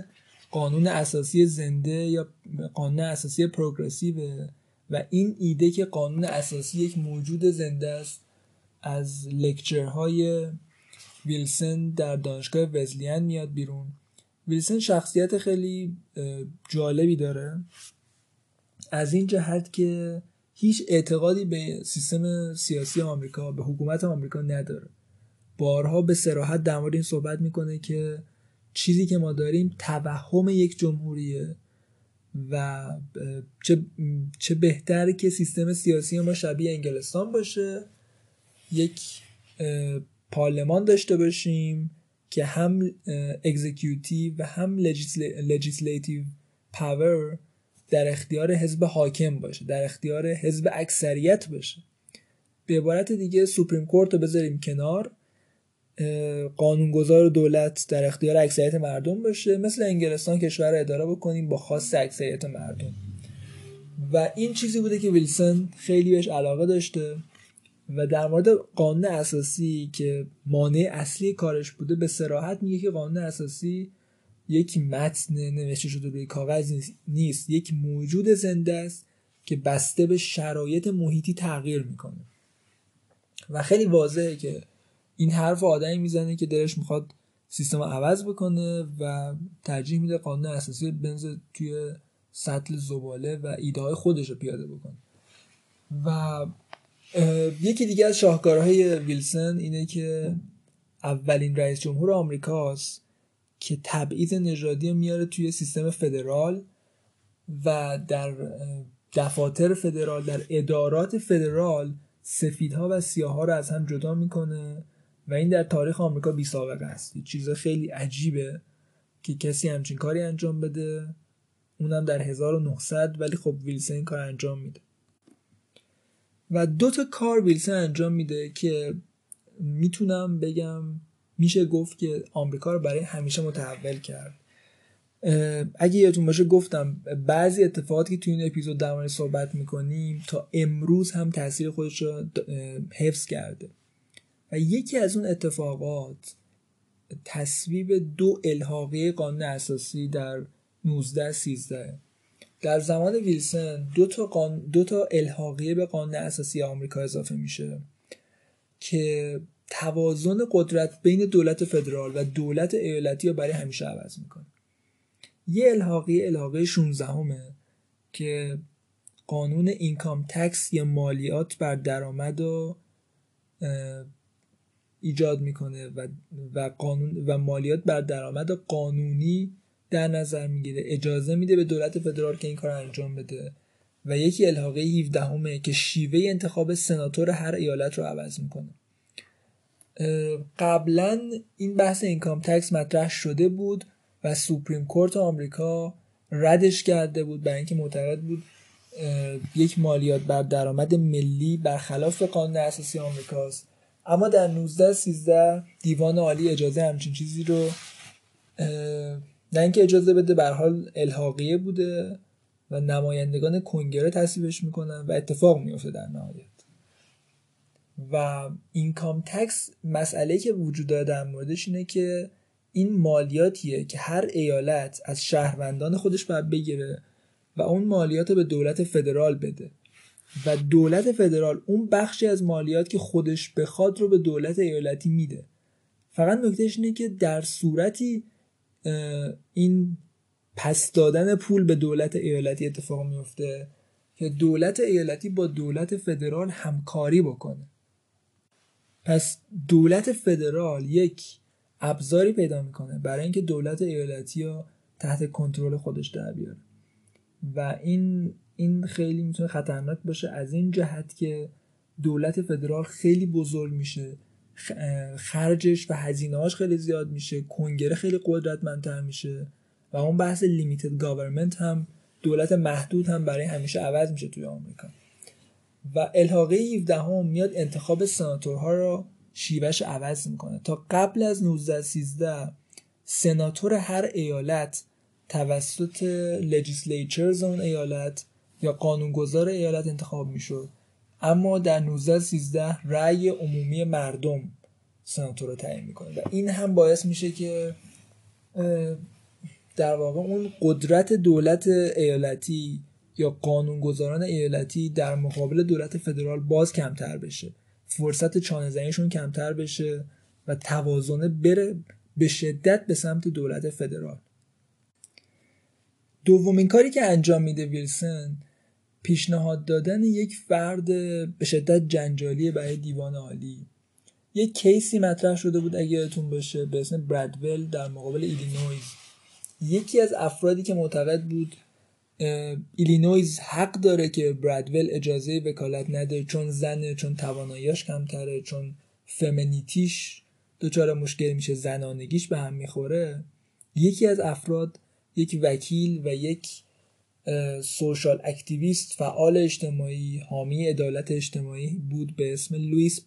قانون اساسی زنده یا قانون اساسی پروگرسیوه و این ایده که قانون اساسی یک موجود زنده است از لکچرهای ویلسن در دانشگاه وزلین میاد بیرون. ویلسن شخصیت خیلی جالبی داره. از این جهت که هیچ اعتقادی به سیستم سیاسی آمریکا به حکومت آمریکا نداره. بارها به سراحت در مورد این صحبت می‌کنه که چیزی که ما داریم توهم یک جمهوریه و چه, چه بهتر که سیستم سیاسی ما شبیه انگلستان باشه یک پارلمان داشته باشیم که هم executive و هم legislative power در اختیار حزب حاکم باشه در اختیار حزب اکثریت باشه. به عبارت دیگه Supreme Court رو بذاریم کنار. قانونگذار دولت در اختیار اکثریت مردم باشه مثل انگلستان کشور رو اداره بکنیم با خواست اکثریت مردم. و این چیزی بوده که ویلسون خیلی بهش علاقه داشته و در مورد قانون اساسی که مانع اصلی کارش بوده به سراحت میگه که قانون اساسی یک متن نوشته شده روی کاغذ نیست یک موجود زنده است که بسته به شرایط محیطی تغییر می‌کنه. و خیلی واضحه که این حرف آدمی می‌زنه که دلش می‌خواد سیستم عوض بکنه و ترجیح میده قانون اساسی بنز توی سطل زباله و ایده خودش رو پیاده بکنه. و یکی دیگه از شاهکارهای ویلسون اینه که اولین رئیس جمهور آمریکاست که تبعیض نژادی میاره توی سیستم فدرال و در دفاتر فدرال در ادارات فدرال سفیدها و سیاها رو از هم جدا می‌کنه. و این در تاریخ آمریکا بی سابقه است چیز خیلی عجیبه که کسی همچین کاری انجام بده. اونم در 1900 ولی خب ویلسن این کار انجام میده. و دو تا کار ویلسن انجام میده که می‌تونم بگم میشه گفت که آمریکا رو برای همیشه متحول کرد. اگه یادتون باشه گفتم بعضی اتفاقاتی که توی این اپیزود در صحبت می‌کنیم تا امروز هم تاثیر خودش رو حفظ کرده. و یکی از اون اتفاقات تصویب دو الحاقی قانون اساسی در 19 13 در زمان ویلسن دو تا, قان... دو تا الحاقیه به قانون اساسی آمریکا اضافه میشه که توازن قدرت بین دولت فدرال و دولت ایالتی رو برای همیشه عوض می‌کنه. یه الحاقی الحاقی 16 همه که قانون اینکام تکس یا مالیات بر درآمد رو ایجاد می‌کنه و, و قانون و مالیات بر درآمد قانونی در نظر می‌گیره. اجازه میده به دولت فدرال که این کار انجام بده. و یکی الحاقه 17 همه که شیوه انتخاب سناتور هر ایالت رو عوض می‌کنه. قبلا این بحث اینکام تکس مطرح شده بود و سوپریم کورت آمریکا ردش کرده بود برای اینکه معتقد بود یک مالیات بر درآمد ملی برخلاف قانون اساسی آمریکاست. اما در 19 13 دیوان عالی اجازه همچین چیزی رو نه اینکه اجازه بده بر حال الحاقیه بوده و نمایندگان کنگره تصویبش می‌کنن و اتفاق میفته در نهایت. و اینکام تکس مسئله که وجود داره در موردش اینه که این مالیاتیه که هر ایالت از شهروندان خودش باید بگیره و اون مالیات به دولت فدرال بده. و دولت فدرال اون بخشی از مالیات که خودش بخواد رو به دولت ایالتی میده. فقط نکتهش اینه که در صورتی این پس دادن پول به دولت ایالتی اتفاق میفته که دولت ایالتی با دولت فدرال همکاری بکنه. پس دولت فدرال یک ابزاری پیدا می‌کنه برای اینکه دولت ایالتی رو تحت کنترل خودش در بیاره. و این این خیلی می‌تونه خطرناک باشه. از این جهت که دولت فدرال خیلی بزرگ میشه. خرجش و هزینه‌هاش خیلی زیاد میشه. کنگره خیلی قدرتمندتر میشه. و اون بحث لیمیتد گاورمنت هم دولت محدود هم برای همیشه عوض میشه توی آمریکا. و الحاقه 17 هم میاد انتخاب سناتورها رو شیوهش عوض می‌کنه. تا قبل از 19 13 سناتور هر ایالت توسط لجیسلیچرز اون ایالت یا قانونگذار ایالت انتخاب می‌شد. اما در 19 13 رأی عمومی مردم سناتور رو تعیین می‌کنه و این هم باعث میشه که در واقع اون قدرت دولت ایالتی یا قانونگذاران ایالتی در مقابل دولت فدرال باز کمتر بشه. فرصت چانه کمتر بشه و توازنه بره به شدت به سمت دولت فدرال. دومین کاری که انجام میده ویلسن پیشنهاد دادن یک فرد به شدت جنجالی برای دیوان عالی. یک case ی مطرح شده بود اگه یادتون باشه به اسم برادول در مقابل ایلینویز. یکی از افرادی که معتقد بود ایلینویز حق داره که برادول اجازه وکالت نده چون زنه چون تواناییاش کمتره چون femininity ش دچار مشکل میشه زنانگیش به هم می‌خوره. یکی از افراد یک وکیل و یک social activist فعال اجتماعی حامی عدالت اجتماعی بود به اسم لوئیس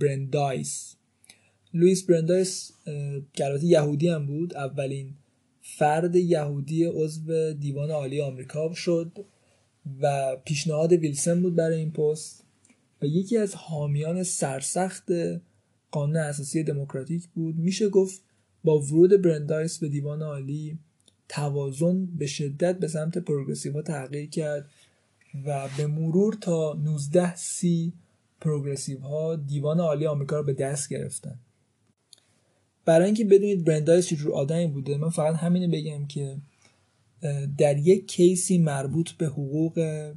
برندایس. لوئیس برندایس که یهودی هم بود اولین فرد یهودی عضو دیوان عالی آمریکا شد و پیشنهاد ویلسن بود برای این پست و یکی از حامیان سرسخت قانون اساسی دموکراتیک بود. میشه گفت با ورود برندایس به دیوان عالی توازن به شدت به سمت پروگرسیو تغییر کرد و به مرور تا 19 سی پروگرسیو ها دیوان عالی آمریکا رو به دست گرفتن. برای اینکه بدونید برندایس چجور آدمی بوده من فقط همینه بگم که در یک کیسی مربوط به حقوق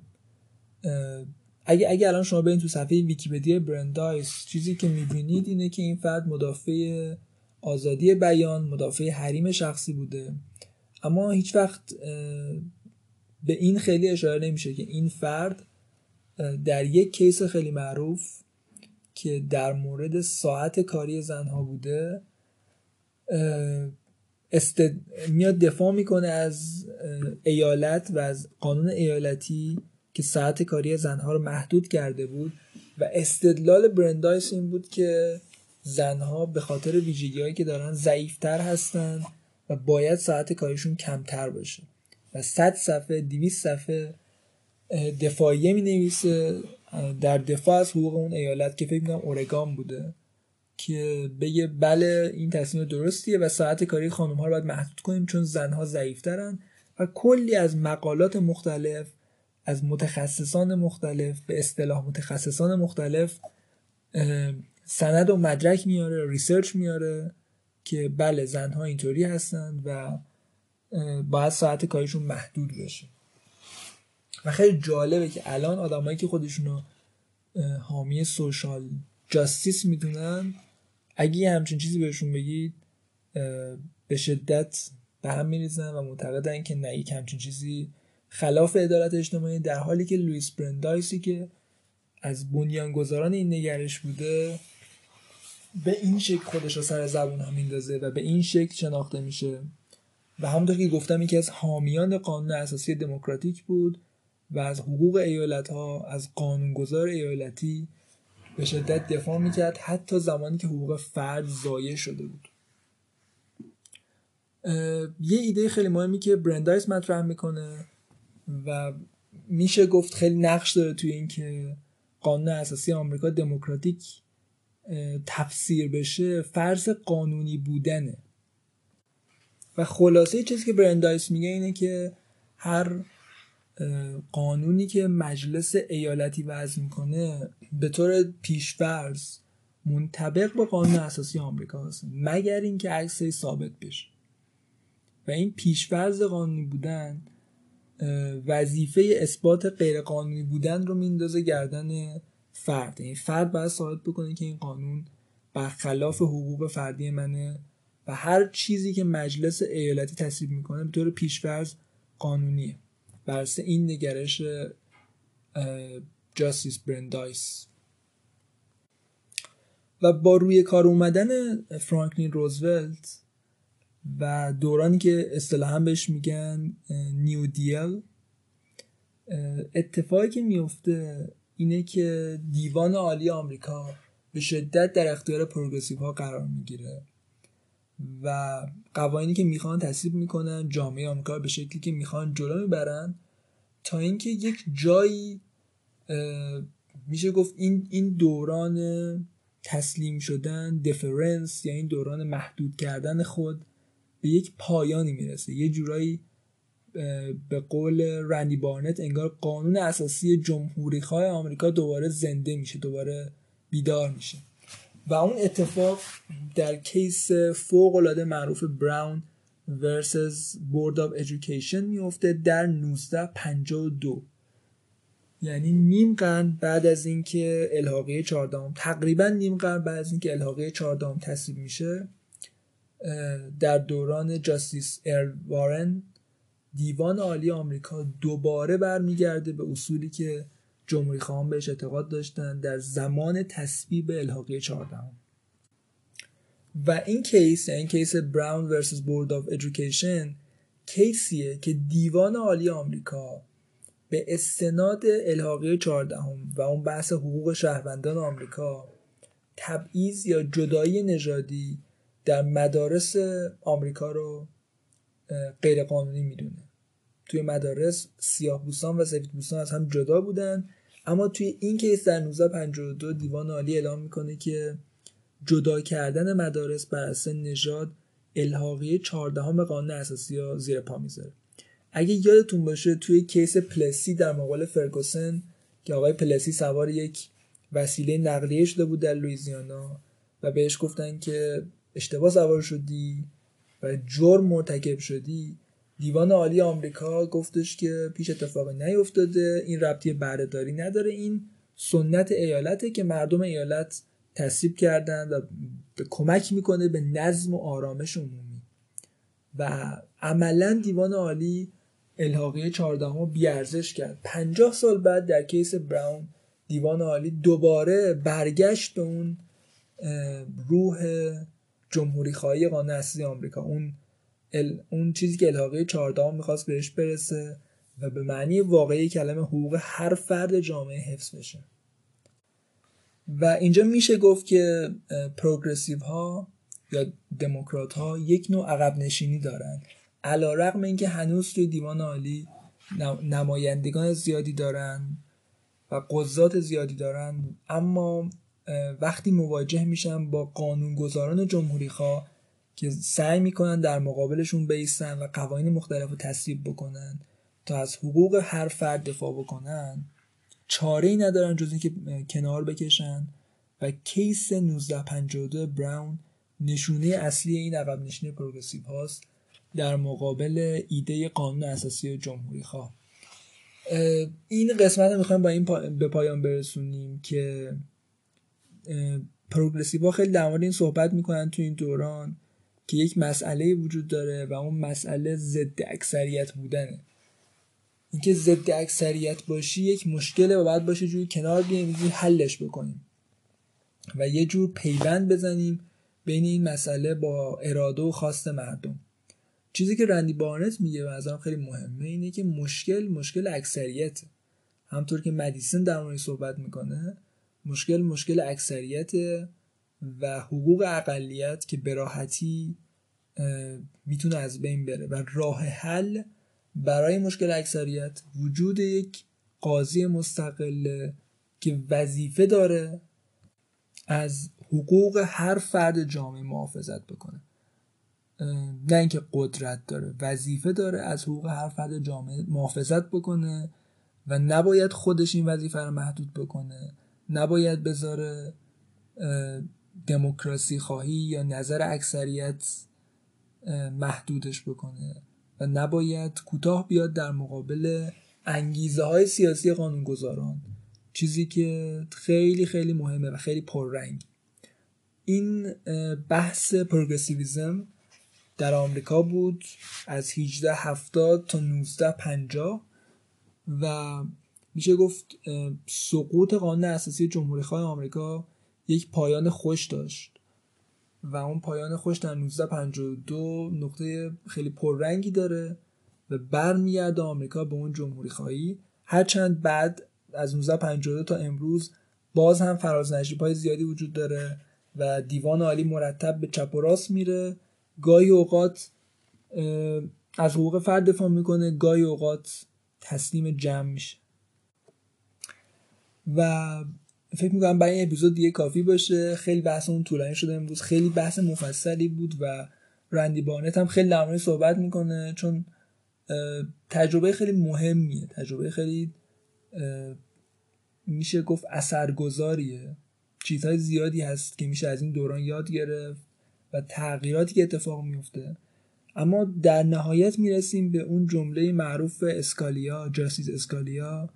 اگه اگه الان شما برین تو صفحه ویکیپدیا برندایس چیزی که می‌بینید اینه که این فرد مدافع آزادی بیان مدافع حریم شخصی بوده. اما هیچ وقت به این خیلی اشاره نمیشه که این فرد در یک کیس خیلی معروف که در مورد ساعت کاری زنها بوده استد... میاد دفاع می‌کنه از ایالت و از قانون ایالتی که ساعت کاری زنها رو محدود کرده بود و استدلال برندایس این بود که زنها به خاطر ویژگی که دارن ضعیفتر هستن و باید ساعت کاریشون کمتر باشه. و 100 صفحه 200 صفحه دفاعیه می نویسه در دفاع از حقوق اون ایالت که فکر می‌کنم اورگان بوده که بگه بله این تصمیم درستیه و ساعت کاری خانم ها رو باید محدود کنیم چون زنها ضعیفترن. و کلی از مقالات مختلف از متخصصان مختلف به اصطلاح متخصصان مختلف سند و مدرک میاره research میاره. که بله زنها اینطوری هستند و باید ساعت کاریشون محدود بشه. و خیلی جالبه که الان آدمایی که خودشونو حامی social justice می‌دونن اگه همچین چیزی بهشون بگید به شدت به هم میریزن و معتقدن که نه یک همچین چیزی خلاف عدالت اجتماعی در حالی که لوئیس برندایسی که از بنیانگذاران این نگرش بوده به این شکل خودش رو سر زبون هم میندازه و به این شکل شناخته میشه. و همونطور که گفتم یکی از حامیان قانون اساسی دموکراتیک بود و از حقوق ایالت ها از قانونگذار ایالتی به شدت دفاع می‌کرد حتی زمانی که حقوق فرد ضایع شده بود. یه ایده خیلی مهمی که برندایس مطرح می‌کنه و میشه گفت خیلی نقش داره توی اینکه قانون اساسی آمریکا دموکراتیک تفسیر بشه فرض قانونی بودنه. و خلاصه چیزی که برندایس میگه اینه که هر قانونی که مجلس ایالتی وضع می‌کنه به طور پیشفرض منطبق با قانون اساسی آمریکا هست مگر اینکه عکسش ثابت بشه. و این پیشفرض قانونی بودن وظیفه اثبات غیرقانونی بودن رو میندازه گردن فرد. این یعنی فرد باید ثابت بکنه که این قانون برخلاف حقوق فردی منه و هر چیزی که مجلس ایالتی تصویب می‌کنه به طور پیشفرض قانونیه. برسه این نگرش جاستیس برندایس. و با روی کار اومدن فرانکلین روزولت و دورانی که اصطلاحا بهش میگن نیو دیل اتفاقی که میفته اینه که دیوان عالی آمریکا به شدت در اختیار پروگرسیو ها قرار می‌گیره و قوانینی که می‌خوان تصویب می‌کنن جامعه آمریکا به شکلی که می‌خوان جلو می‌برن تا اینکه یک جایی میشه گفت این این دوران تسلیم شدن deference یا این دوران محدود کردن خود به یک پایانی می‌رسه. یه جورایی به قول رندی بارنت انگار قانون اساسی جمهوری خواه آمریکا دوباره زنده میشه دوباره بیدار میشه. و اون اتفاق در case فوق العاده معروف Brown versus Board of Education میفته در 1952 یعنی نیم قرن بعد از اینکه الحاقه 14 تقریبا نیم قرن بعد از اینکه الحاقه 14 تصویب میشه در دوران Justice Earl Warren دیوان عالی آمریکا دوباره برمیگرده به اصولی که جمهوری خواهان بهش اعتقاد داشتن در زمان تصویب الحاقه 14 و این case این case Brown versus Board of Education کیسیه که دیوان عالی آمریکا به استناد الحاقه 14 و اون بحث حقوق شهروندان آمریکا تبعیض یا جدایی نژادی در مدارس آمریکا رو غیر قانونی می‌دونه. توی مدارس سیاه بوسان و سفید بوسان از هم جدا بودن اما توی این کیس در 1952 دیوان عالی اعلام می‌کنه که جدا کردن مدارس بر اساس نژاد الحاقیه 14 قانون اساسی ها زیر پا می‌ذاره. اگه یادتون باشه توی کیس پلسی در مقابل فرگوسن که آقای پلسی سوار یک وسیله نقلیه شده بود در لویزیانا و بهش گفتن که اشتباه سوار شدی و جرم مرتکب شدی. دیوان عالی آمریکا گفتش که پیش اتفاقی نیفتاده. این ربطی بردهداری نداره. این سنت ایالته که مردم ایالت تصیب کردن و به کمک می‌کنه به نظم و آرامش عمومی. و عملا دیوان عالی الحاقیه 14 بیارزش کرد. 50 سال بعد در کیس براون دیوان عالی دوباره برگشت به اون روح جمهوری خواهی قانون اساسی آمریکا. اون اون چیزی که الحاقه 14 می‌خواست بهش برسه و به معنی واقعی کلمه حقوق هر فرد جامعه حفظ بشه. و اینجا میشه گفت که پروگرسیو ها یا دموکرات ها یک نوع عقب نشینی دارن. علا رقم اینکه هنوز توی دیوان عالی نمایندگان زیادی دارن و قضات زیادی دارن اما وقتی مواجه میشن با قانونگذاران جمهوری خواه که سعی می‌کنن در مقابلشون بیستن و قوانین مختلف رو تصویب بکنن تا از حقوق هر فرد دفاع بکنن چاره ای ندارن جز اینکه کنار بکشن و کیس 1952 براون نشونه اصلی این عقب نشینی پروگرسیو هاست در مقابل ایده قانون اساسی جمهوری خواه این قسمت رو می‌خوایم با این به پایان برسونیم که پروگرسیو ها خیلی در مورد این صحبت می‌کنن تو این دوران که یک مسئله وجود داره و اون مسئله ضد اکثریت بودنه. اینکه ضد اکثریت باشی یک مشکله و باید باشه جوری کنار بیایم حلش بکنیم و یه جور پیوند بزنیم بین این مسئله با اراده و خواست مردم. چیزی که رندی بارنت میگه و نظرم خیلی مهمه اینه که مشکل مشکل اکثریت همطور که مدیسن در مورد صحبت می‌کنه مشکل مشکل اکثریت و حقوق اقلیت که به راحتی می‌تونه از بین بره و راه حل برای مشکل اکثریت وجود یک قاضی مستقل که وظیفه داره از حقوق هر فرد جامعه محافظت بکنه. نه اینکه قدرت داره وظیفه داره از حقوق هر فرد جامعه محافظت بکنه و نباید خودش این وظیفه رو محدود بکنه. نباید بذاره دموکراسی خواهی یا نظر اکثریت محدودش بکنه و نباید کوتاه بیاد در مقابل انگیزه های سیاسی قانونگذاران. چیزی که خیلی خیلی مهمه و خیلی پررنگ. این بحث پروگرسیویزم در آمریکا بود از 1870 تا 1950 و میشه گفت سقوط قانون اساسی جمهوری خواه آمریکا یک پایان خوش داشت. و اون پایان خوش در 1952 نقطه خیلی پررنگی داره و برمیگرده آمریکا به اون جمهوری خواهی. هرچند بعد از 1952 تا امروز باز هم فراز های زیادی وجود داره و دیوان عالی مرتب به چپ و راست میره. گاهی اوقات از حقوق فرد دفاع می‌کنه گاهی اوقات تسلیم جمع میشه. و فکر می‌کنم برای این اپیزود دیگه کافی باشه. خیلی بحث اون طولانی شده امروز. خیلی بحث مفصلی بود و رندی بانت هم خیلی در صحبت می‌کنه چون تجربه خیلی مهمیه. تجربه خیلی میشه گفت اثرگذاریه. چیزهای زیادی هست که میشه از این دوران یاد گرفت و تغییراتی که اتفاق میفته اما در نهایت می‌رسیم به اون جمله معروف اسکالیا جاستیس اسکالیا.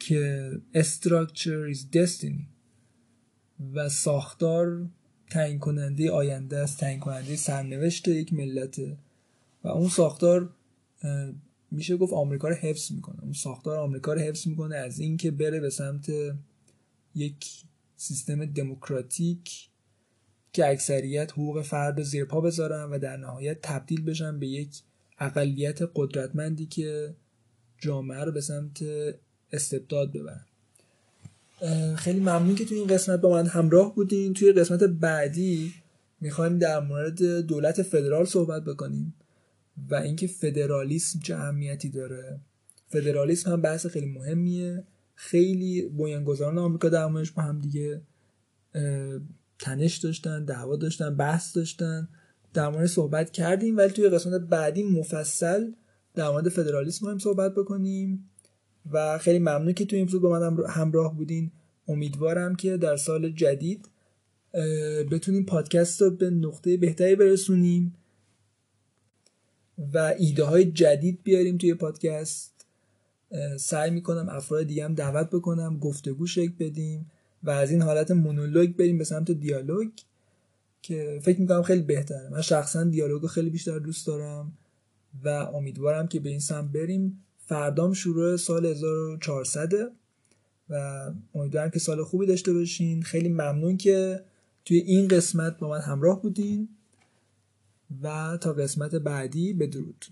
که structure is destiny و ساختار تعیین کننده آینده است. تعیین کننده سرنوشت یک ملته و اون ساختار میشه گفت آمریکا رو حفظ می‌کنه. اون ساختار آمریکا رو حفظ می‌کنه از اینکه بره به سمت یک سیستم دموکراتیک که اکثریت حقوق فرد رو زیر پا بذارن و در نهایت تبدیل بشن به یک اقلیت قدرتمندی که جامعه رو به سمت استبداد ببرن. خیلی ممنون که توی این قسمت با من همراه بودین. توی قسمت بعدی می‌خوایم در مورد دولت فدرال صحبت بکنیم و اینکه فدرالیسم چه اهمیتی داره. فدرالیسم هم بحث خیلی مهمیه. خیلی بنیانگذاران آمریکا در موردش با هم دیگه تنش داشتن دعوا داشتن بحث داشتن در مورد صحبت کردیم. ولی توی قسمت بعدی مفصل در مورد فدرالیسم هم صحبت بکنیم. و خیلی ممنون که توی این با من همراه بودین. امیدوارم که در سال جدید بتونیم پادکست رو به نقطه بهتری برسونیم و ایده های جدید بیاریم توی پادکست. سعی می‌کنم افراد دیگه هم دعوت بکنم گفتگو شکل بدیم و از این حالت مونولوگ بریم به سمت دیالوگ که فکر می‌کنم خیلی بهتره. من شخصا دیالوگ خیلی بیشتر دوست دارم و امیدوارم که به این سمت بریم. فردام شروع سال 1400 و امیدوارم که سال خوبی داشته باشین. خیلی ممنون که توی این قسمت با من همراه بودین و تا قسمت بعدی بدرود.